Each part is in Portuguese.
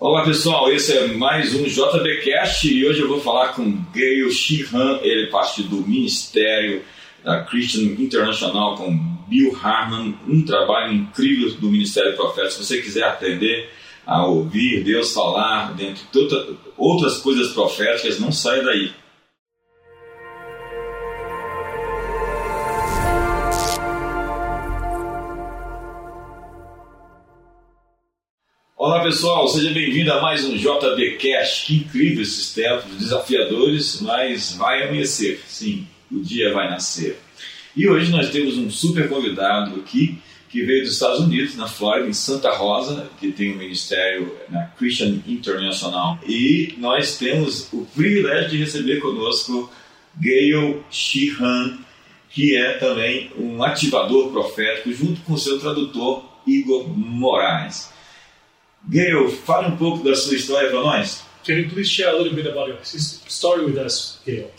Olá pessoal, esse é mais um JBcast e hoje eu vou falar com Gayle Sheehan, ele parte do Ministério da Christian International com Bill Harman, um trabalho incrível do Ministério Profético. Se você quiser aprender a ouvir Deus falar, dentre outras coisas proféticas, não saia daí. Pessoal, seja bem-vindo a mais um JBcast. Que incrível esses tempos, desafiadores, mas vai amanhecer. Sim, o dia vai nascer. E hoje nós temos um super convidado aqui que veio dos Estados Unidos, na Flórida, em Santa Rosa, que tem um ministério na Christian International. E nós temos o privilégio de receber conosco Gayle Sheehan, que é também um ativador profético, junto com seu tradutor Igor Moraes. Gayle, fale um pouco da sua história para nós. Can you please share a little bit about your story with us, Gayle?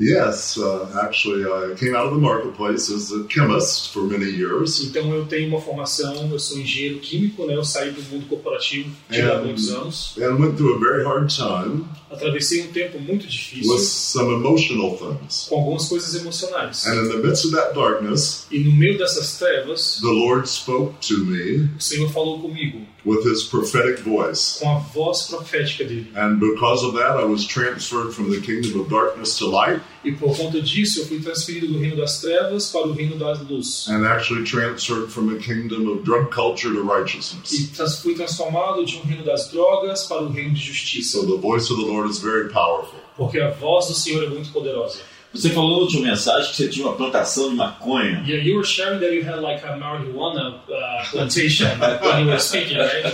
Yes, uh, actually, I came out of the marketplace as a chemist for many years. Então eu tenho uma formação, eu sou engenheiro químico, né? Eu saí do mundo corporativo há muitos anos. And went through a very hard time. Atravessei um tempo muito difícil. With some emotional things. Com algumas coisas emocionais. And in the midst of that darkness, e no meio dessas trevas, the Lord spoke to me. O Senhor falou comigo. With his prophetic voice. Com a voz profética dele. And because of that, I was transferred from the kingdom of darkness to light. E por conta disso, eu fui transferido do reino das trevas para o reino da luz. And actually transferred from a kingdom of drug culture to righteousness. E trans fui transformado de um reino das drogas para o reino de justiça. So the voice of the Lord is very powerful. Porque a voz do Senhor é muito poderosa. Você falou na última mensagem que você tinha uma plantação de maconha. Yeah, you were sharing that you had like a marijuana uh, plantation when you were speaking, right?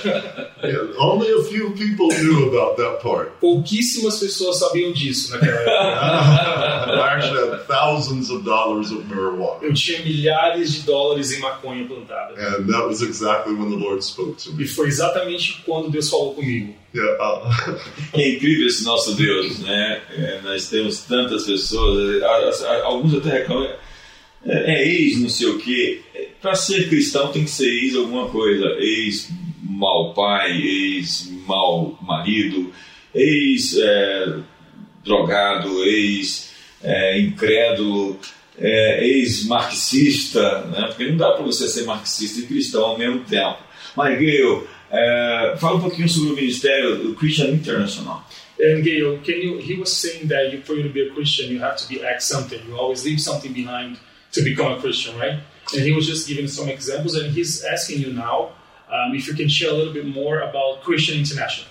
yeah, only a few people knew about that part. Pouquíssimas pessoas sabiam disso naquela época. I actually had thousands of dollars of marijuana. Eu tinha milhares de dólares em maconha plantada. And that was exactly when the Lord spoke to me. E foi exatamente quando Deus falou comigo. Uh, é incrível esse nosso Deus, né? É, nós temos tantas pessoas, alguns até reclamam, é, é ex não sei o quê. Para ser cristão tem que ser ex alguma coisa, ex mau pai, ex mau marido, ex é, drogado, ex é, incrédulo, é, ex marxista, né? Porque não dá para você ser marxista e cristão ao mesmo tempo. Mas Gayle, é, fala um pouquinho sobre o ministério do Christian International. And Gayle, can you? He was saying that you, for you to be a Christian, you have to be ex something. You always leave something behind to become a Christian, right? And he was just giving some examples, and he's asking you now um, if you can share a little bit more about Christian International.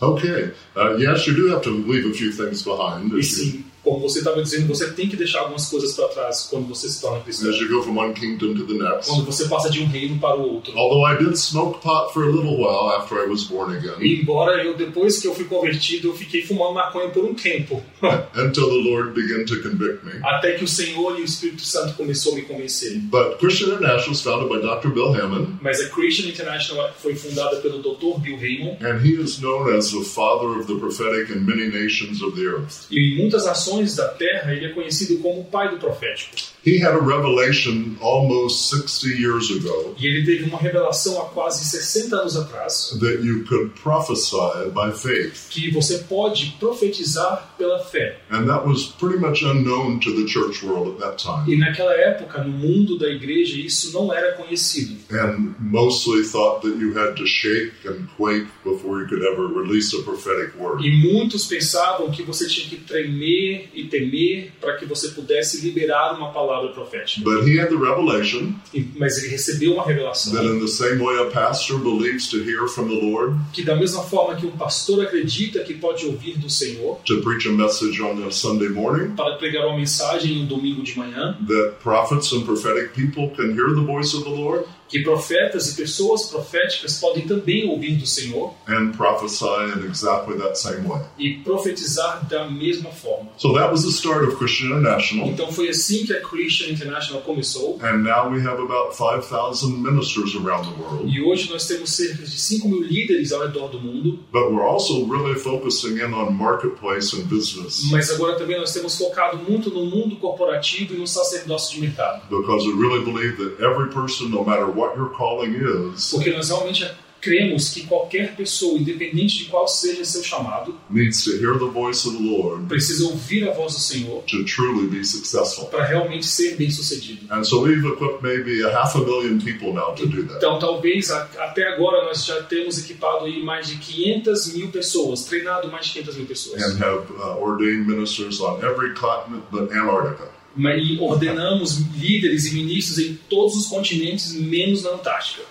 Okay. Uh, yes, you do have to leave a few things behind. E sim, como você estava dizendo, você tem que deixar algumas coisas para trás quando você se torna cristão. As you go from one kingdom to the next. Quando você passa de um reino para o outro. Although I did smoke pot for a little while after I was born again. E embora eu depois que eu fui convertido, eu fiquei fumando maconha por um tempo. Until the Lord began to convict me. Até que o Senhor e o Espírito Santo começou a me convencer. But Christian International was founded by Dr. Bill Hammond. Mas a Christian International foi fundada pelo Dr. Bill Hammond. And he is known as the father of the prophetic in many nations of the earth. E em muitas nações da terra ele é conhecido como o pai do profético. He had a revelation almost 60 years ago. E ele teve uma revelação há quase 60 anos atrás. That you could prophesy by faith. Que você pode profetizar pela fé. And that was pretty much unknown to the church world at that time. E naquela época no mundo da igreja isso não era conhecido. And mostly thought that you had to shake and quake before you could ever release a prophetic word. E muitos pensavam que você tinha que tremer e temer para que você pudesse liberar uma palavra profética. But he had the revelation. Mas ele recebeu uma revelação. That in the same way a pastor believes to hear from the Lord. Que da mesma forma que um pastor acredita que pode ouvir do Senhor. To preach a message on a Sunday morning. Para pregar uma mensagem no domingo de manhã. That prophets and prophetic people can hear the voice of the Lord. Que profetas e pessoas proféticas podem também ouvir do Senhor. And prophesy in exactly that same way. E profetizar da mesma forma. So that was the start of Christian International. Então foi assim que a Christian International começou. And now we have about 5,000 ministers around the world. E hoje nós temos cerca de 5 mil líderes ao redor do mundo. But we're also really focusing in on marketplace and business. Mas agora também nós temos focado muito no mundo corporativo e no sacerdócio de mercado. Because we really believe that every person, no matter what your calling is, Porque nós realmente cremos que qualquer pessoa, independente de qual seja seu chamado, needs to hear the voice of the Lord precisa ouvir a voz do Senhor to truly be successful. para realmente ser bem-sucedido. And so we've equipped maybe a half a million people now to do that. Então, talvez até agora nós já temos equipado aí mais de 500 mil pessoas, treinado mais de 500 mil pessoas. And have uh, ordained ministers on every continent but Antarctica. E ordenamos líderes e ministros em todos os continentes, menos na Antártica.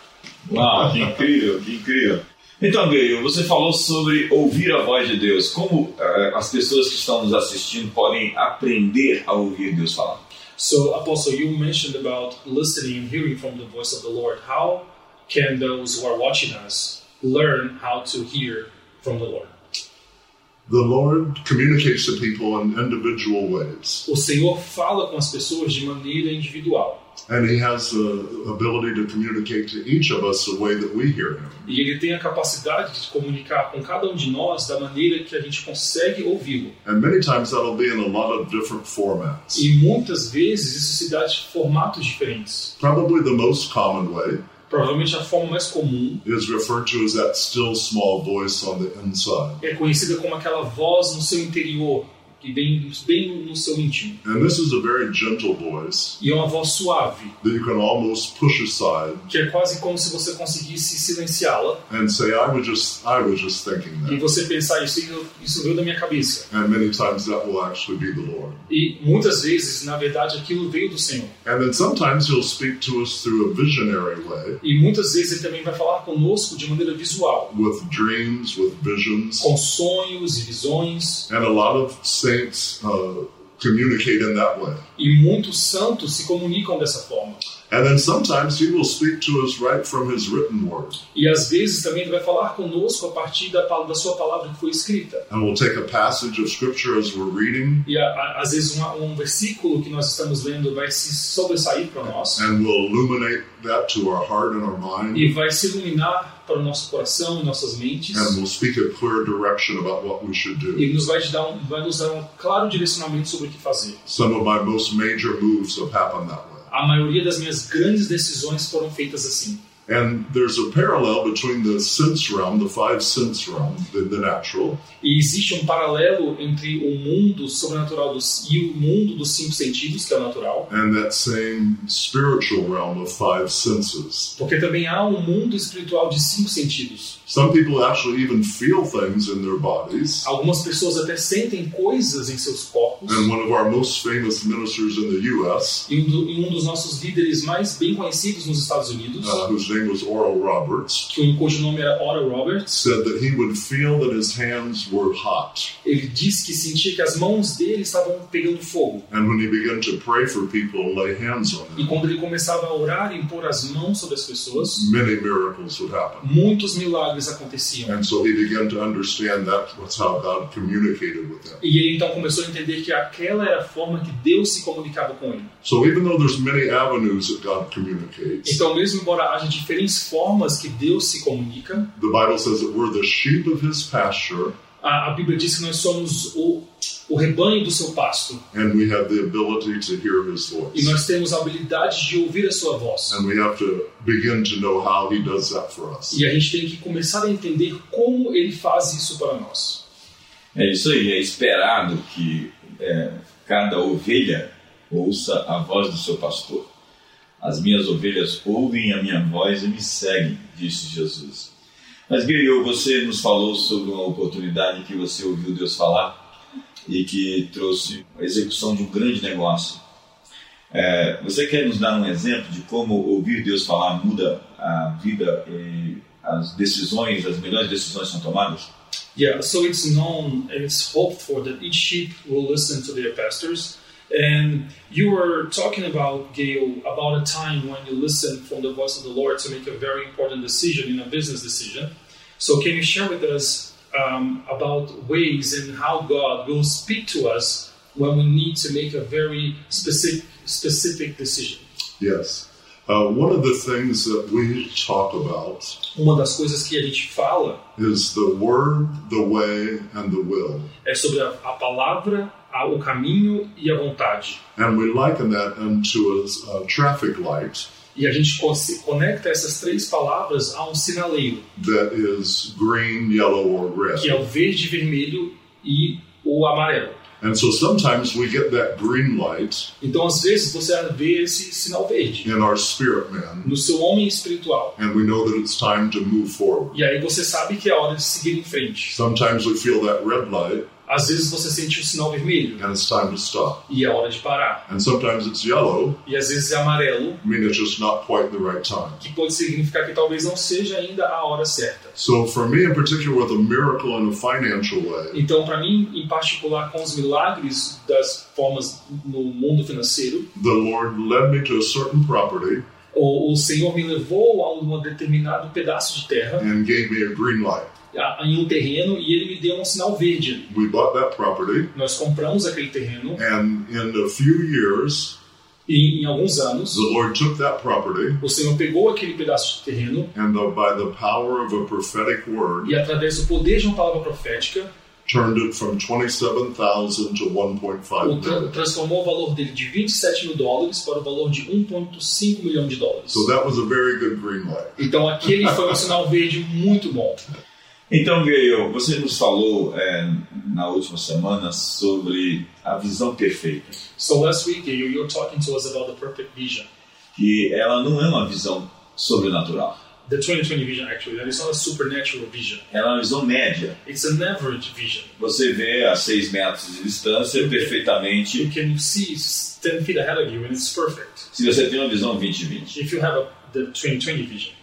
Uau, que incrível, que incrível. Então, Gayle, você falou sobre ouvir a voz de Deus. Como eh, as pessoas que estão nos assistindo podem aprender a ouvir Deus falar? So, Apostle, you mentioned about listening and hearing from the voice of the Lord. How can those who are watching us learn how to hear from the Lord? The Lord communicates to people in individual ways, O Senhor fala com as pessoas de maneira individual. and He has the ability to communicate to each of us the way that we hear Him. E ele tem a capacidade de comunicar com cada um de nós da maneira que a gente consegue ouvi-lo. And many times that'll be in a lot of different formats. E muitas vezes isso se dá de formatos diferentes. Probably the most common way Provavelmente a forma mais comum is referred to as that still small voice on the inside. é conhecida como aquela voz no seu interior, que vem bem no seu íntimo. And this is a very gentle voice E é uma voz suave, that you can almost push aside que é quase como se você conseguisse silenciá-la and say, I was just I was just thinking e that. você pensar isso, isso veio da minha cabeça. And many times that will actually be the Lord. E muitas vezes, na verdade, aquilo veio do Senhor. And then sometimes he'll speak to us through a visionary way E muitas vezes ele também vai falar conosco de maneira visual, with dreams, with visions. com sonhos e visões. And a lot of saints uh, communicate in that way. E muitos santos se comunicam dessa forma. And then sometimes he will speak to us right from his written word. E às vezes também ele vai falar conosco a partir da, da sua palavra que foi escrita. And we'll take a passage of scripture as we're reading E a, a, às vezes uma, um versículo que nós estamos lendo vai se sobressair para nós and we'll illuminate that to our heart and our mind. e vai se iluminar para o nosso coração e nossas mentes. And we'll speak a clear direction about what we should do. E nos vai, dar um, vai nos dar um claro direcionamento sobre o que fazer. Some of my most major moves have happened that way. A maioria das minhas grandes decisões foram feitas assim. And there's a parallel between the sense realm, the five sense realm, the, the natural, E existe um paralelo entre o mundo sobrenatural dos, e o mundo dos cinco sentidos, que é o natural, and that same spiritual realm of five senses. porque também há um mundo espiritual de cinco sentidos. Some people actually even feel things in their bodies. Algumas pessoas até sentem coisas em seus corpos. And one of our most famous ministers in the U.S., E um, do- e um dos nossos líderes mais bem conhecidos nos Estados Unidos, uh, name was Oral Roberts, que, era Oral Roberts, said that he would feel that his hands were hot. ele disse que sentia que as mãos dele estavam pegando fogo. And when he began to pray for people and lay hands on E them, quando ele começava a orar e impor as mãos sobre as pessoas, many miracles would happen. muitos milagres aconteciam. And so he began to understand that was how God communicated with him. E ele então começou a entender que aquela era a forma que Deus se comunicava com ele. So even though there's many avenues that God communicates, Então, mesmo embora haja diferentes formas que Deus se comunica, the Bible says that we're the sheep of his pasture a, a Bíblia diz que nós somos o, o rebanho do seu pasto and we have the ability to hear his e voice. nós temos a habilidade de ouvir a sua voz. And we have to begin to know how he does that for us. E a gente tem que começar a entender como ele faz isso para nós. É isso aí, é esperado que é, cada ovelha ouça a voz do seu pastor. As minhas ovelhas ouvem a minha voz e me seguem, disse Jesus. Mas, Guilherme, você nos falou sobre uma oportunidade que você ouviu Deus falar e que trouxe a execução de um grande negócio. É, você quer nos dar um exemplo de como ouvir Deus falar muda a vida e as decisões, as melhores decisões são tomadas? Yeah, so it's known and it's hoped for that each sheep will listen to their pastors. And you were talking about, Gail, about a time when you listened from the voice of the Lord to make a very important decision in a business decision. So, can you share with us um, about ways and how God will speak to us when we need to make a very specific, specific decision? Yes. Uh, one of the things that we talk about Uma das coisas que a gente fala is the word, the way, and the will. é sobre a, a palavra, o caminho e a vontade. And we liken that into a, a traffic light E a gente conecta essas três palavras a um sinaleiro, that is green, yellow, or red. que é o verde, vermelho e o amarelo. And so sometimes we get that green light Então, às vezes, você vê esse sinal verde in our spirit man, no seu homem espiritual. and we know that it's time to move forward. E aí você sabe que é hora de seguir em frente. Sometimes we feel that red light, Às vezes você sente o sinal vermelho and it's time to stop. e é hora de parar. And sometimes it's yellow, E às vezes é amarelo, mean, it's just not quite the right time. que pode significar que talvez não seja ainda a hora certa. So for me in particular, with a miracle in a financial way, Então, para mim, em particular, com os milagres das formas no mundo financeiro, the Lord led me to a certain property o, o Senhor me levou a um determinado pedaço de terra, and gave me a green light. Em um terreno, e ele me deu um sinal verde. We bought that property, Nós compramos aquele terreno and in a few years, e em alguns anos the Lord took that property o Senhor pegou aquele pedaço de terreno and uh, by the power of a prophetic word, e através do poder de uma palavra profética turned it from 27,000 to 1.5 o tra- transformou o valor dele de 27 mil dólares para o valor de 1,5 milhão de dólares. So that was a very good green light. Então aquele foi um sinal verde muito bom. Então, Gael, você nos falou é, na última semana sobre a visão perfeita. So last week you, you were talking to us about the perfect vision. Que ela não é uma visão sobrenatural. The 2020 vision actually, that is not a supernatural vision. Ela é uma visão média. It's an average vision. Você vê a 6 metros de distância perfeitamente. You can see 10 feet ahead of you and it's perfect. Se você tem uma visão 2020. If you have a, the 2020 vision.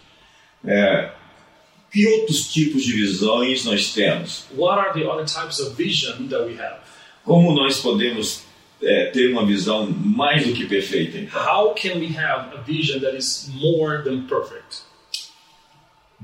É, que outros tipos de visões nós temos? What are the other types of vision that we have? Como nós podemos é, ter uma visão mais do que perfeita? Então? How can we have a vision that is more than perfect?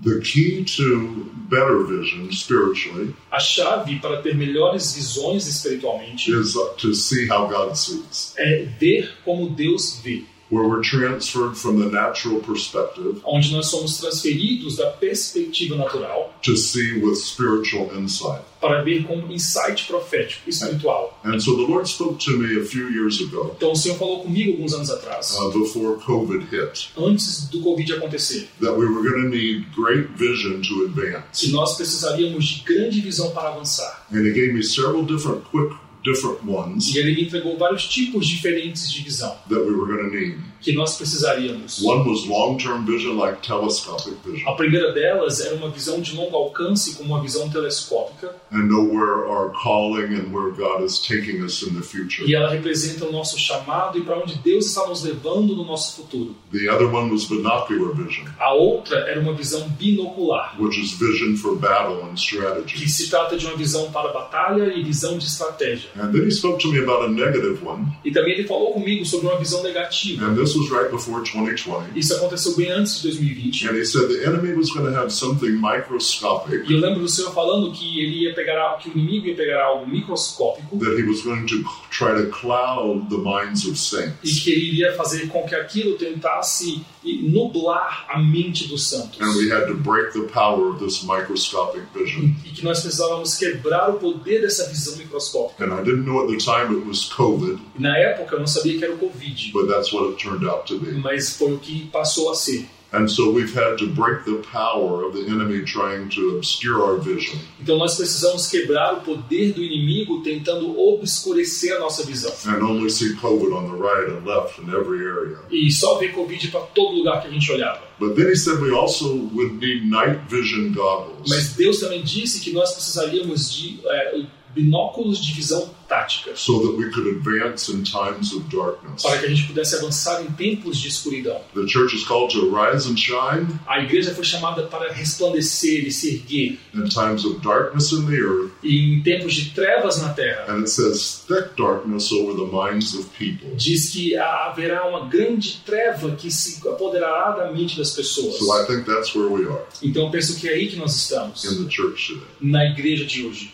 The key to better vision spiritually A chave para ter melhores visões espiritualmente is to see how God sees, é ver como Deus vê, where we're transferred from the natural perspective onde nós somos transferidos da perspectiva natural to see with spiritual insight. para ver com insight profético, espiritual. And so the Lord spoke to me a few years ago Então o Senhor falou comigo alguns anos atrás, uh, before COVID hit antes do Covid acontecer, that we were going to need great vision to advance. que nós precisaríamos de grande visão para avançar. And He gave me several different quick different ones E ele entregou vários tipos diferentes de visão that we were going to need. que nós precisaríamos. One was long-term vision, like telescopic vision, A primeira delas era uma visão de longo alcance, como uma visão telescópica, and know where our calling and where God is taking us in the future. e ela representa o nosso chamado e para onde Deus está nos levando no nosso futuro. The other one was binocular vision, A outra era uma visão binocular, which is vision for battle and que strategy. se trata de uma visão para batalha e visão de estratégia. And then he spoke to me about a negative one, E também ele falou comigo sobre uma visão negativa. and this was right before 2020. Isso aconteceu bem antes de 2020. And he said the enemy was going to have something microscopic E eu lembro do Senhor falando que ele ia pegar que o inimigo ia pegar algo microscópico that he was going to try to cloud the minds of e saints. que ele iria fazer com que aquilo tentasse nublar a mente dos santos. And we had to break the power of this microscopic vision. E que nós precisávamos quebrar o poder dessa visão microscópica. And I didn't know at the time it was COVID, E na época eu não sabia que era o Covid, but that's what it turned out to be. mas foi o que passou a ser. And so we've had to break the power of the enemy trying to obscure our vision. Então nós precisamos quebrar o poder do inimigo tentando obscurecer a nossa visão. and only see COVID on the right and left in every area. E só ver Covid para todo lugar que a gente olhava. But then he said we also would need night vision goggles Mas Deus também disse que nós precisaríamos de é, binóculos de visão tática so that we could advance in times of darkness. para que a gente pudesse avançar em tempos de escuridão. The church is called to rise and shine A igreja foi chamada para resplandecer e se erguer in times of darkness in the earth, e em tempos de trevas na terra. and it says thick darkness over the minds of people. Diz que haverá uma grande treva que se apoderará da mente das pessoas. So I think that's where we are Então eu penso que é aí que nós estamos, in the church today. na igreja de hoje.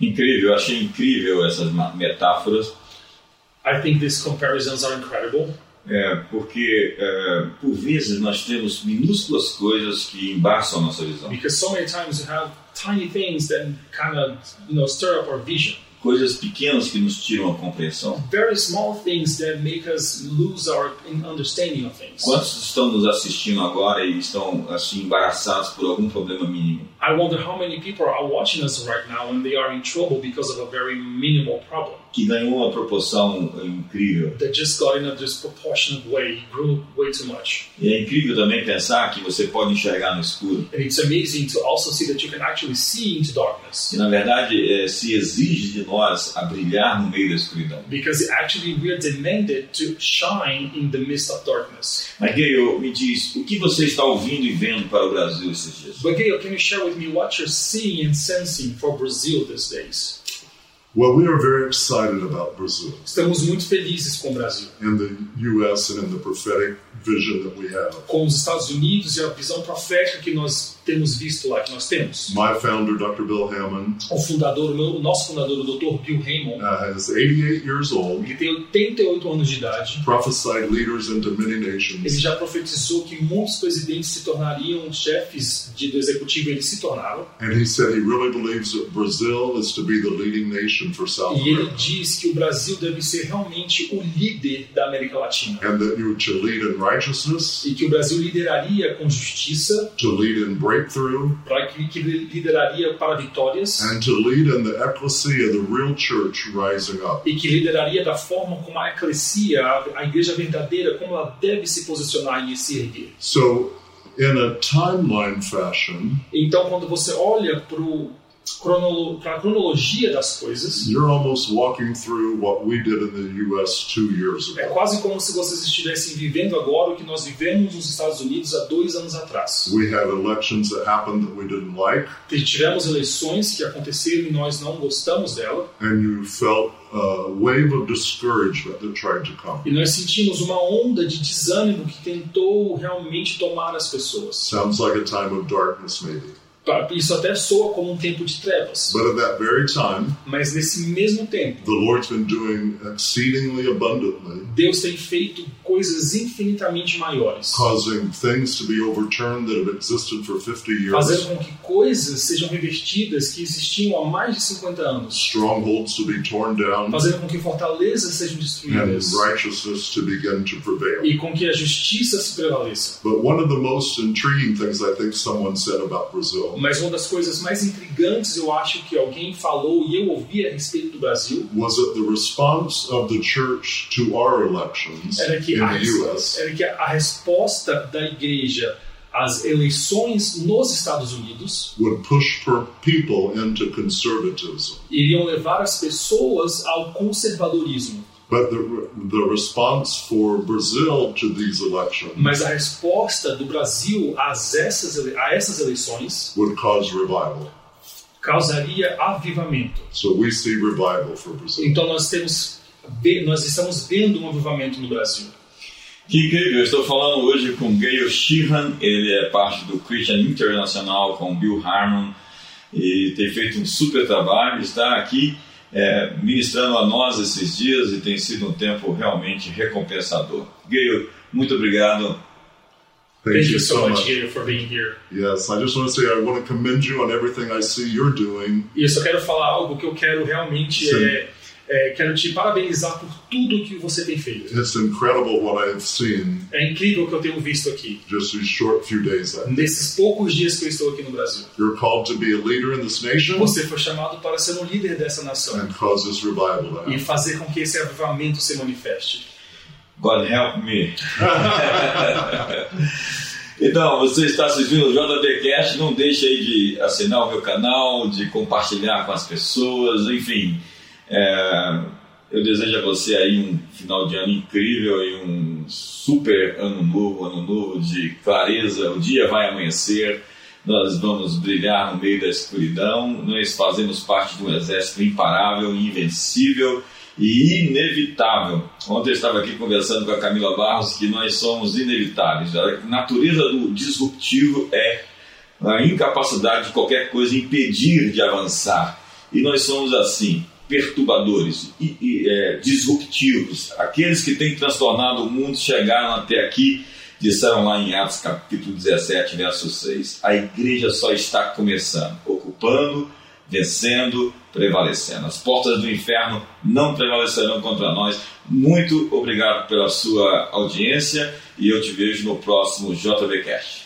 Incrível, eu achei incrível essas metáforas, I think these comparisons are incredible é, porque é, por vezes nós temos minúsculas coisas que embaçam a nossa visão. because so many times you have tiny things that kind of you know stir up our vision. Coisas pequenas que nos tiram a compreensão. Very small things that make us lose our understanding of things. Quantos estão nos assistindo agora e estão assim embaraçados por algum problema mínimo? I wonder how many people are watching us right now and they are in trouble because of a very minimal problem Que ganhou uma proporção incrível. that just got in a disproportionate way, grew way too much. E é incrível também pensar que você pode enxergar no escuro. And it's amazing to also see that you can actually see into darkness. Que na verdade eh, se exige de nós a brilhar no meio da escuridão. Because actually we are demanded to shine in the midst of darkness. Mas Gayle, me diz, o que você está ouvindo e vendo para o Brasil esses dias? But Gail, can you share with me what you're seeing and sensing for Brazil these days? Well, we are very excited about Brazil Estamos muito felizes com o Brasil, and the U.S. and in the prophetic vision that we have. com os Estados Unidos e a visão profética que nós temos visto lá, que nós temos. My founder, Dr. Bill Hammond, O fundador, o meu- o nosso fundador, o Dr. Bill Raymond, uh, is 88 years old, ele tem 88 anos de idade. prophesied leaders into many Ele nations, já profetizou que muitos presidentes se tornariam chefes de, do executivo, eles se tornaram. and he said he really believes that Brazil is to be the leading nation for South E ele America, diz que o Brasil deve ser realmente o líder da América Latina. and that you to lead in righteousness, E que o Brasil lideraria com justiça, to lead in breakthrough, para que, que lideraria para vitórias and to lead in the ecclesia, the real church rising up. e que lideraria da forma como a eclesia, a a igreja verdadeira, como ela deve se posicionar e se erguer. So, in a timeline fashion, Então, quando você olha para a cronologia das coisas, you're almost walking through what we did in the U.S. two years é quase como se vocês estivessem vivendo agora o que nós vivemos nos Estados Unidos há dois anos atrás. Like, Tivemos eleições que aconteceram e nós não gostamos dela, and you felt a wave of discouragement that tried to come. e nós sentimos uma onda de desânimo que tentou realmente tomar as pessoas. Sounds like a time of darkness, maybe. Tá, Isso até soa como um tempo de trevas, But at that very time, mas nesse mesmo tempo, the Lord's been doing exceedingly abundantly, Deus tem feito coisas infinitamente maiores, causing things to be overturned that have existed for 50 fazendo years, com que coisas sejam revertidas que existiam há mais de 50 anos, strongholds to be torn down, fazendo com que fortalezas sejam and destruídas. righteousness to begin to prevail. e com que a justiça se prevaleça. But one of the most intriguing things I think someone said about Brazil Mas uma das coisas mais intrigantes, eu acho que alguém falou e eu ouvi a respeito do Brasil, was that the response of the church to our elections era que, in a, the U.S. era que a resposta da igreja às eleições nos Estados Unidos would push people into conservatism. iriam levar as pessoas ao conservadorismo. But the, the response for Brazil to these elections Mas a resposta do Brasil às essas, a essas eleições would cause revival. causaria avivamento. So we see revival for Brazil. Então nós temos nós estamos vendo um avivamento no Brasil. Que incrível, eu estou falando hoje com Gayle Sheehan, ele é parte do Christian Internacional com Bill Harmon e tem feito um super trabalho, está aqui é, ministrando a nós esses dias e tem sido um tempo realmente recompensador. Gayle, muito obrigado. Thank, Thank you so much, Gayle, for being here. Yes, I just want to say I want to commend you on everything I see you're doing. E eu só quero falar algo que eu quero realmente Sim. é, é, quero te parabenizar por tudo que você tem feito. It's incredible what I have seen É incrível o que eu tenho visto aqui. just these short few days. Nesses poucos dias que eu estou aqui no Brasil. You're called to be a leader in this nation Você foi chamado para ser um líder dessa nação and cause this revival to e fazer com que esse avivamento se manifeste. God help me. Então, você está assistindo o JBcast, não deixe aí de assinar o meu canal, de compartilhar com as pessoas, enfim. É, eu desejo a você aí um final de ano incrível e um super ano novo, ano novo de clareza. O dia vai amanhecer, nós vamos brilhar no meio da escuridão, nós fazemos parte de um exército imparável, invencível e inevitável. Ontem eu estava aqui conversando com a Camila Barros que nós somos inevitáveis. A natureza do disruptivo é a incapacidade de qualquer coisa impedir de avançar. E nós somos assim, perturbadores e, e, é, disruptivos. Aqueles que têm transtornado o mundo chegaram até aqui disseram lá em Atos capítulo 17, verso 6. A igreja só está começando, ocupando, vencendo, prevalecendo. As portas do inferno não prevalecerão contra nós. Muito obrigado pela sua audiência e eu te vejo no próximo JVCast.